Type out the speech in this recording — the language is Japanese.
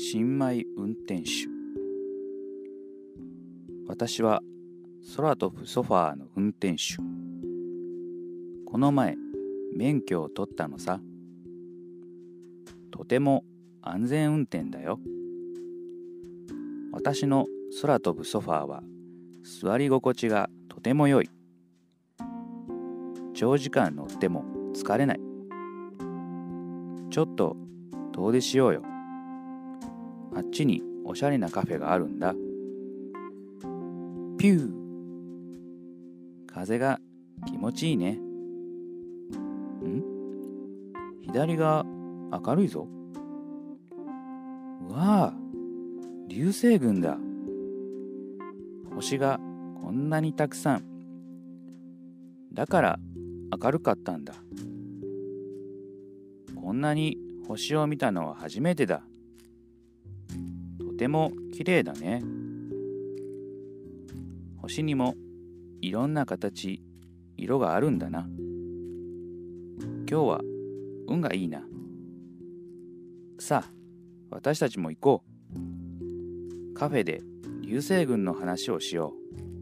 新米運転手。私は空飛ぶソファーの運転手。この前免許を取ったのさ。とても安全運転だよ。私の空飛ぶソファーは座り心地がとても良い。長時間乗っても疲れない。ちょっと遠出しようよ。あっちにおしゃれなカフェがあるんだ。ピュー。風が気持ちいいね。ん？左が明るいぞ。うわあ。流星群だ。星がこんなにたくさん。だから明るかったんだ。こんなに星を見たのは初めてだ。ても綺麗だね。星にもいろんな形色があるんだな。今日は運がいいな。さあ私たちも行こう。カフェで流星群の話をしよう。